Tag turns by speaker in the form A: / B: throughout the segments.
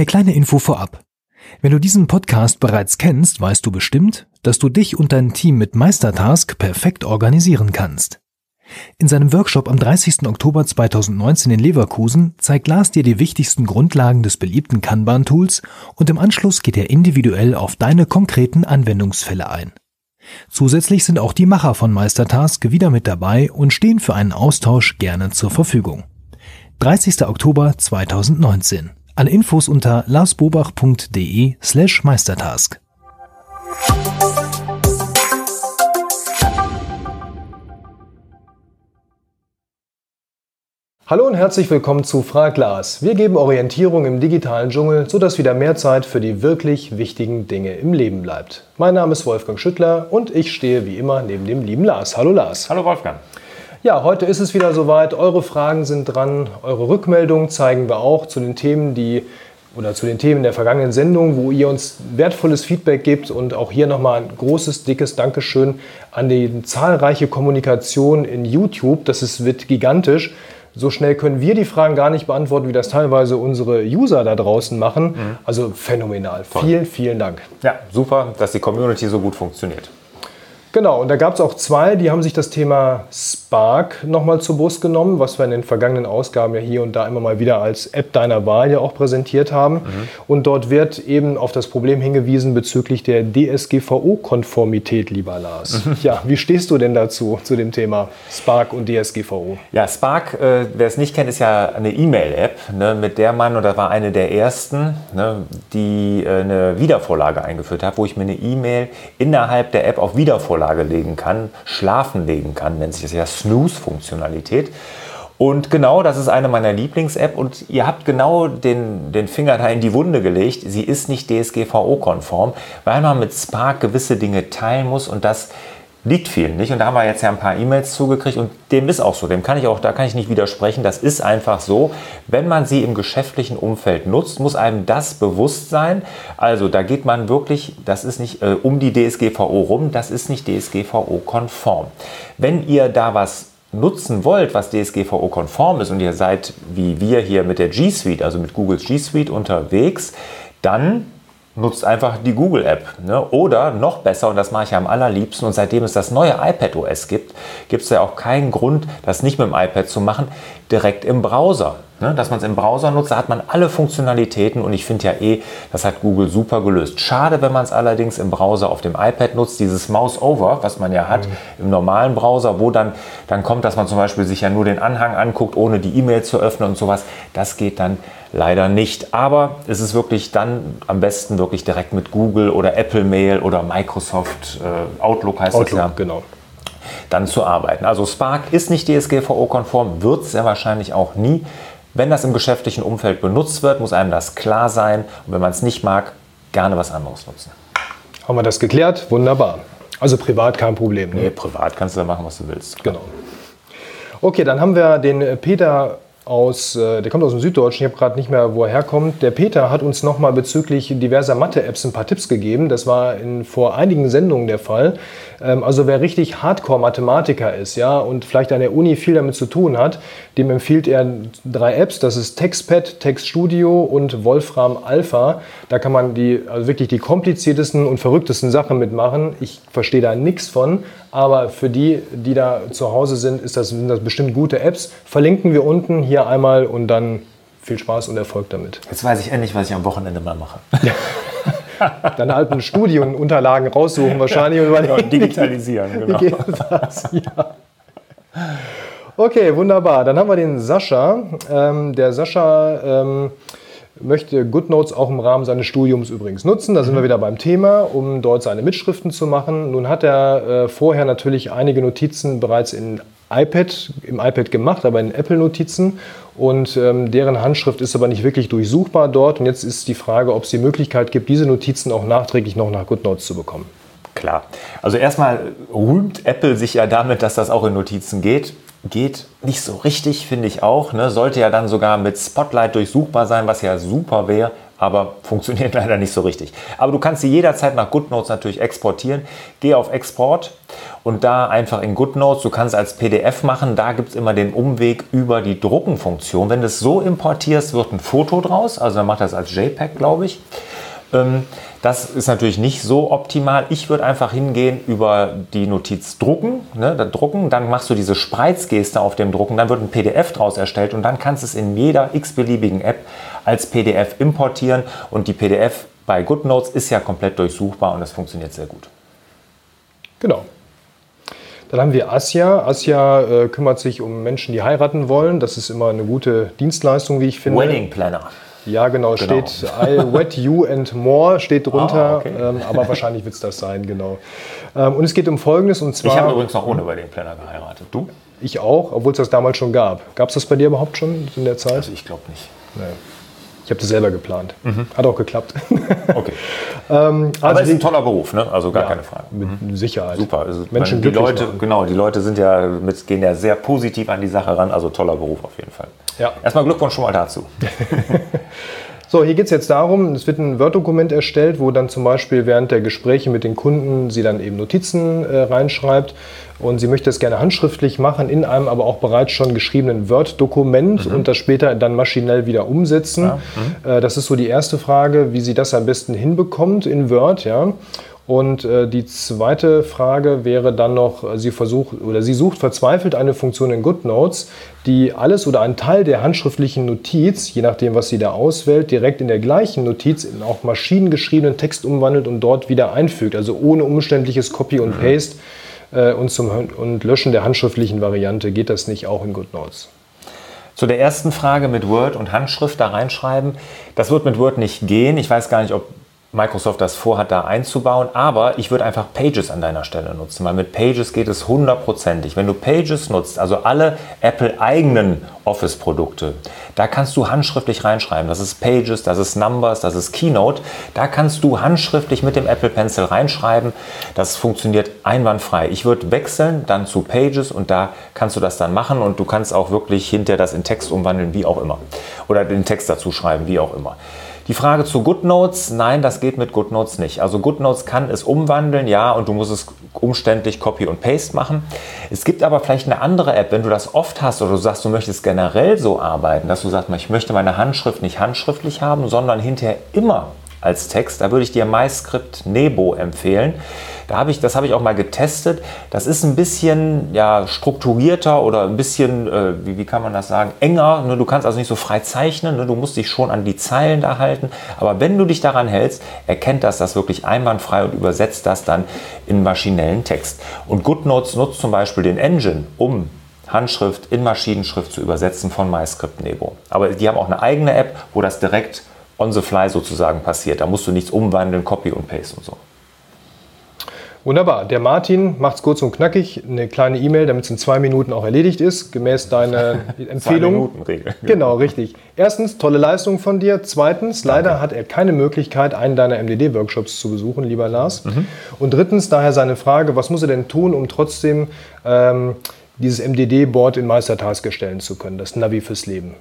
A: Eine kleine Info vorab. Wenn du diesen Podcast bereits kennst, weißt du bestimmt, dass du dich und dein Team mit Meistertask perfekt organisieren kannst. In seinem Workshop am 30. Oktober 2019 in Leverkusen zeigt Lars dir die wichtigsten Grundlagen des beliebten Kanban-Tools und im Anschluss geht er individuell auf deine konkreten Anwendungsfälle ein. Zusätzlich sind auch die Macher von Meistertask wieder mit dabei und stehen für einen Austausch gerne zur Verfügung. 30. Oktober 2019. Alle Infos unter larsbobach.de slash Meistertask.
B: Hallo und herzlich willkommen zu Frag Lars. Wir geben Orientierung im digitalen Dschungel, sodass wieder mehr Zeit für die wirklich wichtigen Dinge im Leben bleibt. Mein Name ist Wolfgang Schüttler und ich stehe wie immer neben dem lieben Lars. Hallo Lars.
C: Hallo Wolfgang.
B: Ja, heute ist es wieder soweit. Eure Fragen sind dran. Eure Rückmeldungen zeigen wir auch zu den Themen, die oder zu den Themen der vergangenen Sendung, wo ihr uns wertvolles Feedback gebt und auch hier nochmal ein großes, dickes Dankeschön an die zahlreiche Kommunikation in YouTube. Das ist, wird gigantisch. So schnell können wir die Fragen gar nicht beantworten, wie das teilweise unsere User da draußen machen. Mhm. Also phänomenal. Toll. Vielen, vielen Dank.
C: Ja, super, dass die Community so gut funktioniert.
B: Genau, und da gab es auch zwei, die haben sich das Thema Spark nochmal zur Brust genommen, was wir in den vergangenen Ausgaben ja hier und da immer mal wieder als App deiner Wahl ja auch präsentiert haben. Mhm. Und dort wird eben auf das Problem hingewiesen bezüglich der DSGVO-Konformität, lieber Lars. Mhm. Ja, wie stehst du denn dazu, zu dem Thema Spark und DSGVO?
C: Ja, Spark, äh, wer es nicht kennt, ist ja eine E-Mail-App, ne, mit der man, oder war eine der ersten, ne, die äh, eine Wiedervorlage eingeführt hat, wo ich mir eine E-Mail innerhalb der App auf Wiedervorlage Wiedervorlage legen kann, schlafen legen kann, nennt sich das ja Snooze-Funktionalität. Und genau, das ist eine meiner Lieblings-App und ihr habt genau den, den Finger da in die Wunde gelegt. Sie ist nicht DSGVO-konform, weil man mit Spark gewisse Dinge teilen muss und das liegt vielen nicht. Und da haben wir jetzt ja ein paar E-Mails zugekriegt und dem ist auch so. Dem kann ich auch, da kann ich nicht widersprechen. Das ist einfach so. Wenn man sie im geschäftlichen Umfeld nutzt, muss einem das bewusst sein. Also da geht man wirklich, das ist nicht äh, um die DSGVO rum, das ist nicht DSGVO-konform. Wenn ihr da was nutzen wollt, was DSGVO-konform ist und ihr seid wie wir hier mit der G Suite, also mit Googles G Suite unterwegs, dann nutzt einfach die Google App. Ne? Oder noch besser, und das mache ich am allerliebsten, und seitdem es das neue iPad OS gibt, gibt es ja auch keinen Grund, das nicht mit dem iPad zu machen, direkt im Browser. Ne? Dass man es im Browser nutzt, da hat man alle Funktionalitäten und ich finde ja eh, das hat Google super gelöst. Schade, wenn man es allerdings im Browser auf dem iPad nutzt, dieses Mouse-Over, was man ja hat mhm. im normalen Browser, wo dann, dann kommt, dass man zum Beispiel sich ja nur den Anhang anguckt, ohne die E-Mail zu öffnen und sowas. Das geht dann leider nicht. Aber es ist wirklich dann am besten wirklich direkt mit Google oder Apple Mail oder Microsoft äh, Outlook heißt Outlook, das ja.
B: Genau.
C: Dann zu arbeiten. Also Spark ist nicht DSGVO-konform, wird es sehr wahrscheinlich auch nie. Wenn das im geschäftlichen Umfeld benutzt wird, muss einem das klar sein. Und wenn man es nicht mag, gerne was anderes nutzen.
B: Haben wir das geklärt? Wunderbar. Also privat kein Problem.
C: Ne? Nee, privat kannst du da machen, was du willst.
B: Genau. Okay, dann haben wir den Peter aus, äh, der kommt aus dem Süddeutschen, ich habe gerade nicht mehr, wo er herkommt. Der Peter hat uns nochmal bezüglich diverser Mathe-Apps ein paar Tipps gegeben. Das war in, vor einigen Sendungen der Fall. Ähm, also wer richtig Hardcore-Mathematiker ist, ja, und vielleicht an der Uni viel damit zu tun hat, dem empfiehlt er drei Apps. Das ist TextPad, TextStudio und Wolfram Alpha. Da kann man die, also wirklich die kompliziertesten und verrücktesten Sachen mitmachen. Ich verstehe da nichts von, aber für die, die da zu Hause sind, ist das, sind das bestimmt gute Apps. Verlinken wir unten hier einmal und dann viel Spaß und Erfolg damit.
C: Jetzt weiß ich endlich, was ich am Wochenende mal mache.
B: Deine alten Studienunterlagen raussuchen wahrscheinlich.
C: Und genau, digitalisieren, genau.
B: Das, ja. Okay, wunderbar. Dann haben wir den Sascha. Ähm, der Sascha ähm, möchte GoodNotes auch im Rahmen seines Studiums übrigens nutzen. Da sind wir mhm. wieder beim Thema, um dort seine Mitschriften zu machen. Nun hat er äh, vorher natürlich einige Notizen bereits in iPad, im iPad gemacht, aber in Apple-Notizen. Und ähm, deren Handschrift ist aber nicht wirklich durchsuchbar dort. Und jetzt ist die Frage, ob es die Möglichkeit gibt, diese Notizen auch nachträglich noch nach GoodNotes zu bekommen.
C: Klar. Also erstmal rühmt Apple sich ja damit, dass das auch in Notizen geht geht nicht so richtig, finde ich auch. Ne? Sollte ja dann sogar mit Spotlight durchsuchbar sein, was ja super wäre. Aber funktioniert leider nicht so richtig. Aber du kannst sie jederzeit nach GoodNotes natürlich exportieren. Geh auf Export und da einfach in GoodNotes, du kannst als PDF machen, da gibt es immer den Umweg über die Druckenfunktion. Wenn du es so importierst, wird ein Foto draus, also dann macht das als JPEG, glaube ich. Ähm, das ist natürlich nicht so optimal. Ich würde einfach hingehen über die Notiz drucken, ne, da drucken, dann machst du diese Spreizgeste auf dem Drucken, dann wird ein PDF daraus erstellt und dann kannst du es in jeder x-beliebigen App als PDF importieren und die PDF bei GoodNotes ist ja komplett durchsuchbar und das funktioniert sehr gut.
B: Genau. Dann haben wir Asia. Asia äh, kümmert sich um Menschen, die heiraten wollen. Das ist immer eine gute Dienstleistung, wie ich finde.
C: Wedding Planner.
B: Ja, genau, genau. steht I wet you and more steht drunter, ah, okay. ähm, aber wahrscheinlich wird es das sein, genau. Ähm, und es geht um Folgendes und zwar.
C: Ich habe übrigens noch ohne Wedding Planner geheiratet. Du?
B: Ich auch, obwohl es das damals schon gab. Gab es das bei dir überhaupt schon in der Zeit?
C: Also ich glaube nicht. Nee.
B: Ich habe das selber geplant. Mhm. Hat auch geklappt.
C: Okay. ähm, also Aber es ist ein toller Beruf, ne? also gar ja, keine Frage.
B: Mit mhm. Sicherheit.
C: Super. Also Menschen die Leute, machen. genau, die Leute sind ja mit, gehen ja sehr positiv an die Sache ran. Also toller Beruf auf jeden Fall. Ja. Erstmal Glückwunsch schon mal dazu.
B: So, hier geht es jetzt darum, es wird ein Word-Dokument erstellt, wo dann zum Beispiel während der Gespräche mit den Kunden sie dann eben Notizen äh, reinschreibt und sie möchte es gerne handschriftlich machen in einem aber auch bereits schon geschriebenen Word-Dokument mhm. und das später dann maschinell wieder umsetzen. Ja. Mhm. Äh, das ist so die erste Frage, wie sie das am besten hinbekommt in Word. Ja. Und äh, die zweite Frage wäre dann noch, äh, sie versucht oder sie sucht verzweifelt eine Funktion in GoodNotes, die alles oder einen Teil der handschriftlichen Notiz, je nachdem, was sie da auswählt, direkt in der gleichen Notiz in auch maschinengeschriebenen Text umwandelt und dort wieder einfügt. Also ohne umständliches Copy und mhm. Paste äh, und zum und Löschen der handschriftlichen Variante geht das nicht auch in GoodNotes.
C: Zu der ersten Frage mit Word und Handschrift da reinschreiben. Das wird mit Word nicht gehen. Ich weiß gar nicht, ob Microsoft das vorhat, da einzubauen. Aber ich würde einfach Pages an deiner Stelle nutzen, weil mit Pages geht es hundertprozentig. Wenn du Pages nutzt, also alle Apple-eigenen Office-Produkte, da kannst du handschriftlich reinschreiben. Das ist Pages, das ist Numbers, das ist Keynote. Da kannst du handschriftlich mit dem Apple Pencil reinschreiben. Das funktioniert einwandfrei. Ich würde wechseln dann zu Pages und da kannst du das dann machen und du kannst auch wirklich hinterher das in Text umwandeln, wie auch immer. Oder den Text dazu schreiben, wie auch immer. Die Frage zu GoodNotes, nein, das geht mit GoodNotes nicht. Also GoodNotes kann es umwandeln, ja, und du musst es umständlich Copy und Paste machen. Es gibt aber vielleicht eine andere App, wenn du das oft hast oder du sagst, du möchtest generell so arbeiten, dass du sagst, ich möchte meine Handschrift nicht handschriftlich haben, sondern hinterher immer als Text. Da würde ich dir MyScript Nebo empfehlen. Da habe ich, das habe ich auch mal getestet. Das ist ein bisschen ja, strukturierter oder ein bisschen, äh, wie, wie, kann man das sagen, enger. Ne? Du kannst also nicht so frei zeichnen. Ne? Du musst dich schon an die Zeilen da halten. Aber wenn du dich daran hältst, erkennt das das wirklich einwandfrei und übersetzt das dann in maschinellen Text. Und GoodNotes nutzt zum Beispiel den Engine, um Handschrift in Maschinenschrift zu übersetzen von MyScript Nebo. Aber die haben auch eine eigene App, wo das direkt on the fly sozusagen passiert. Da musst du nichts umwandeln, Copy und Paste und so.
B: Wunderbar. Der Martin macht es kurz und knackig. Eine kleine E-Mail, damit es in zwei Minuten auch erledigt ist, gemäß deiner Empfehlung. zwei Minuten Regel. Genau, richtig. Erstens, tolle Leistung von dir. Zweitens, Danke. leider hat er keine Möglichkeit, einen deiner MDD-Workshops zu besuchen, lieber Lars. Mhm. Und drittens, daher seine Frage, was muss er denn tun, um trotzdem ähm, dieses MDD-Board in Meistertask erstellen zu können, das Navi fürs Leben?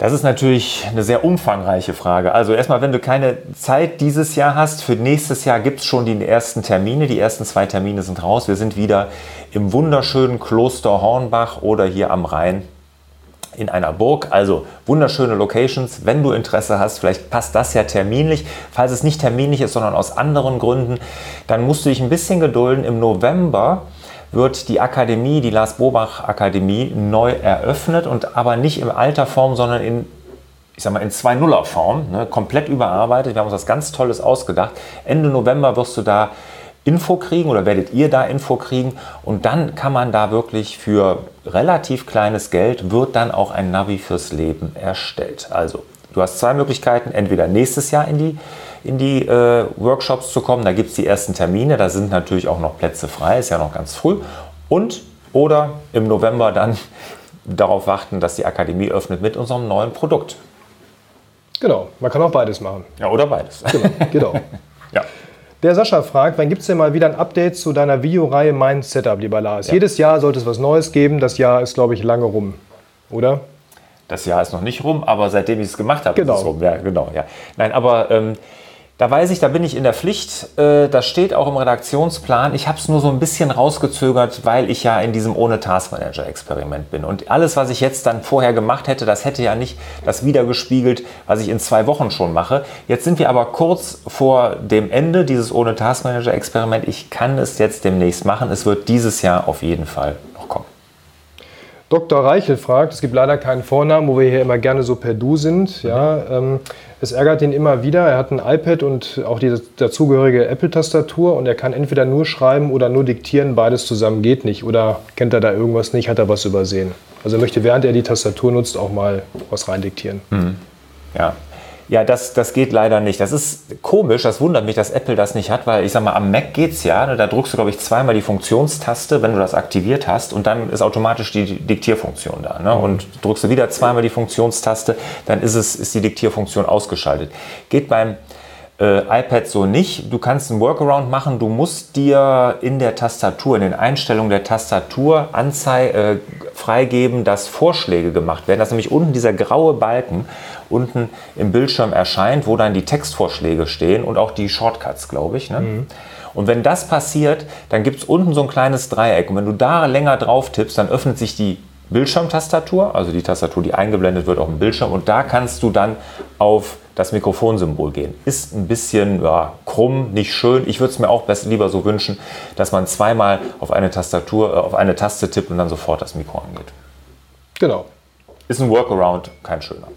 C: Das ist natürlich eine sehr umfangreiche Frage. Also erstmal, wenn du keine Zeit dieses Jahr hast, für nächstes Jahr gibt es schon die ersten Termine. Die ersten zwei Termine sind raus. Wir sind wieder im wunderschönen Kloster Hornbach oder hier am Rhein in einer Burg. Also wunderschöne Locations. Wenn du Interesse hast, vielleicht passt das ja terminlich. Falls es nicht terminlich ist, sondern aus anderen Gründen, dann musst du dich ein bisschen gedulden. Im November wird die Akademie, die Lars Bobach Akademie, neu eröffnet und aber nicht in alter Form, sondern in ich sag mal, in 2.0er Form, ne, komplett überarbeitet. Wir haben uns das ganz Tolles ausgedacht. Ende November wirst du da Info kriegen oder werdet ihr da Info kriegen und dann kann man da wirklich für relativ kleines Geld wird dann auch ein Navi fürs Leben erstellt. Also du hast zwei Möglichkeiten, entweder nächstes Jahr in die in die äh, Workshops zu kommen. Da gibt es die ersten Termine, da sind natürlich auch noch Plätze frei, ist ja noch ganz früh. Und oder im November dann darauf warten, dass die Akademie öffnet mit unserem neuen Produkt.
B: Genau, man kann auch beides machen.
C: Ja, oder beides.
B: Genau. genau. ja. Der Sascha fragt, wann gibt es denn mal wieder ein Update zu deiner Videoreihe Mein Setup, lieber Lars? Ja. Jedes Jahr sollte es was Neues geben. Das Jahr ist, glaube ich, lange rum, oder?
C: Das Jahr ist noch nicht rum, aber seitdem ich es gemacht habe,
B: Genau.
C: ist es rum. Ja, genau. Ja. Nein, aber ähm, da weiß ich, da bin ich in der Pflicht. Äh, das steht auch im Redaktionsplan. Ich habe es nur so ein bisschen rausgezögert, weil ich ja in diesem ohne Taskmanager-Experiment bin. Und alles, was ich jetzt dann vorher gemacht hätte, das hätte ja nicht das wiedergespiegelt, was ich in zwei Wochen schon mache. Jetzt sind wir aber kurz vor dem Ende dieses ohne Taskmanager-Experiment. Ich kann es jetzt demnächst machen. Es wird dieses Jahr auf jeden Fall.
B: Dr. Reichel fragt, es gibt leider keinen Vornamen, wo wir hier immer gerne so per Du sind. Ja, ähm, es ärgert ihn immer wieder. Er hat ein iPad und auch die dazugehörige Apple-Tastatur und er kann entweder nur schreiben oder nur diktieren. Beides zusammen geht nicht. Oder kennt er da irgendwas nicht, hat er was übersehen. Also er möchte, während er die Tastatur nutzt, auch mal was reindiktieren.
C: Ja. Ja, das, das geht leider nicht. Das ist komisch, das wundert mich, dass Apple das nicht hat, weil ich sag mal, am Mac geht's ja. ne, Da drückst du, glaube ich, zweimal die Funktionstaste, wenn du das aktiviert hast, und dann ist automatisch die Diktierfunktion da. Ne? Und drückst du wieder zweimal die Funktionstaste, dann ist, es, ist die Diktierfunktion ausgeschaltet. Geht beim äh, iPad so nicht. Du kannst einen Workaround machen. Du musst dir in der Tastatur, in den Einstellungen der Tastatur anzei äh, freigeben, dass Vorschläge gemacht werden. Das ist nämlich unten dieser graue Balken unten im Bildschirm erscheint, wo dann die Textvorschläge stehen und auch die Shortcuts, glaube ich. Ne? Und wenn das passiert, dann gibt es unten so ein kleines Dreieck. Und wenn du da länger drauf tippst, dann öffnet sich die Bildschirmtastatur, also die Tastatur, die eingeblendet wird auf dem Bildschirm. Und da kannst du dann auf das Mikrofonsymbol gehen. Ist ein bisschen ja, krumm, nicht schön. Ich würde es mir auch besser, lieber so wünschen, dass man zweimal auf eine Tastatur, äh, auf eine Taste tippt und dann sofort das Mikro angeht.
B: Genau.
C: Ist ein Workaround, kein schöner.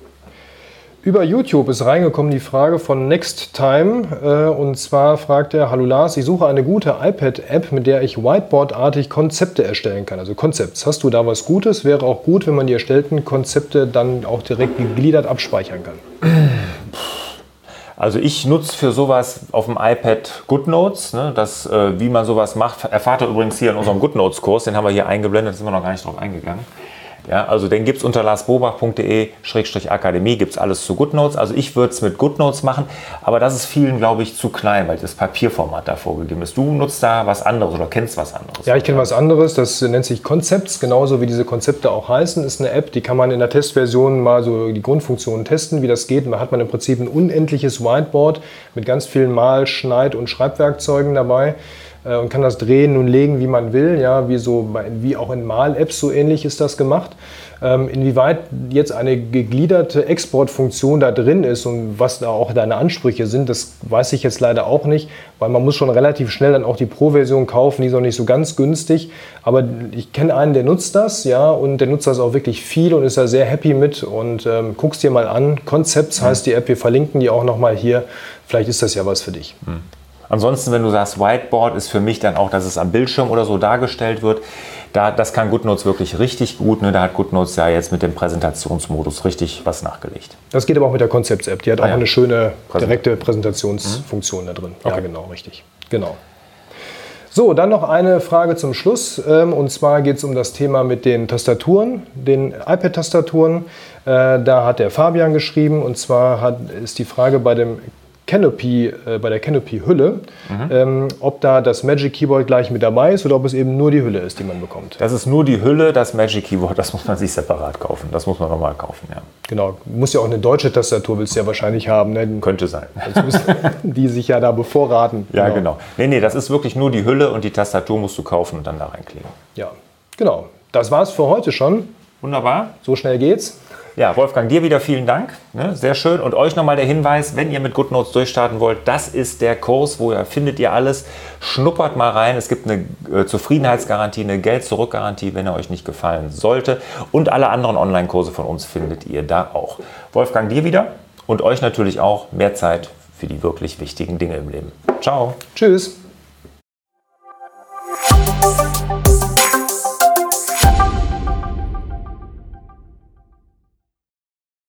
B: Über YouTube ist reingekommen die Frage von Next Time. Äh, und zwar fragt er, hallo Lars, ich suche eine gute iPad-App, mit der ich Whiteboard-artig Konzepte erstellen kann. Also Konzepts. Hast du da was Gutes? Wäre auch gut, wenn man die erstellten Konzepte dann auch direkt gegliedert abspeichern kann.
C: Also ich nutze für sowas auf dem iPad GoodNotes. Ne? Das, äh, wie man sowas macht, erfahrt ihr übrigens hier in unserem GoodNotes-Kurs. Den haben wir hier eingeblendet, da sind wir noch gar nicht drauf eingegangen. Ja, also den gibt es unter larsbobach.de-akademie, gibt es alles zu GoodNotes. Also ich würde es mit GoodNotes machen, aber das ist vielen, glaube ich, zu klein, weil das Papierformat da vorgegeben ist. Du nutzt da was anderes oder kennst was anderes.
B: Ja, ich kenne was anderes, das nennt sich Concepts, genauso wie diese Konzepte auch heißen. Ist eine App, die kann man in der Testversion mal so die Grundfunktionen testen, wie das geht. Da hat man im Prinzip ein unendliches Whiteboard mit ganz vielen Mal-, Schneid- und Schreibwerkzeugen dabei äh, und kann das drehen und legen, wie man will. Ja, wie, so, wie auch in Mal-Apps so ähnlich ist das gemacht. Ähm, inwieweit jetzt eine gegliederte Exportfunktion da drin ist und was da auch deine Ansprüche sind, das weiß ich jetzt leider auch nicht, weil man muss schon relativ schnell dann auch die Pro-Version kaufen, die ist auch nicht so ganz günstig. Aber ich kenne einen, der nutzt das, ja, und der nutzt das auch wirklich viel und ist da sehr happy mit. Und ähm, guck's dir mal an. Concepts heißt die App, wir verlinken die auch nochmal hier. Vielleicht ist das ja was für dich.
C: Ansonsten, wenn du sagst, Whiteboard ist für mich dann auch, dass es am Bildschirm oder so dargestellt wird. Da, das kann GoodNotes wirklich richtig gut. Ne? Da hat GoodNotes ja jetzt mit dem Präsentationsmodus richtig was nachgelegt.
B: Das geht aber auch mit der Concepts-App. Die hat
C: Ah
B: auch
C: ja.
B: eine schöne direkte Präsentationsfunktion da drin. Ja,
C: Okay.
B: genau, richtig. Genau. So, dann noch eine Frage zum Schluss. ähm, Und zwar geht es um das Thema mit den Tastaturen, den iPad-Tastaturen. Äh, Da hat der Fabian geschrieben. Und zwar hat, ist die Frage bei dem Canopy, äh, bei der Canopy-Hülle, ähm, ob da das Magic Keyboard gleich mit dabei ist oder ob es eben nur die Hülle ist, die man bekommt.
C: Das ist nur die Hülle, das Magic Keyboard, das muss man sich separat kaufen. Das muss man nochmal kaufen, ja.
B: Genau. Muss ja auch eine deutsche Tastatur, willst du ja wahrscheinlich haben. Ne?
C: Könnte sein.
B: Die sich ja da bevorraten.
C: Ja, genau. Nee, nee, das ist wirklich nur die Hülle und die Tastatur musst du kaufen und dann da reinkleben.
B: Ja, genau. Das war's für heute schon.
C: Wunderbar.
B: So schnell geht's.
C: Ja, Wolfgang, dir wieder vielen Dank. Ne, sehr schön. Und euch nochmal der Hinweis, wenn ihr mit GoodNotes durchstarten wollt, das ist der Kurs, wo ihr findet ihr alles. Schnuppert mal rein. Es gibt eine äh, Zufriedenheitsgarantie, eine Geld-Zurück-Garantie, wenn er euch nicht gefallen sollte. Und alle anderen Online-Kurse von uns findet ihr da auch. Wolfgang, dir wieder und euch natürlich auch mehr Zeit für die wirklich wichtigen Dinge im Leben. Ciao.
B: Tschüss.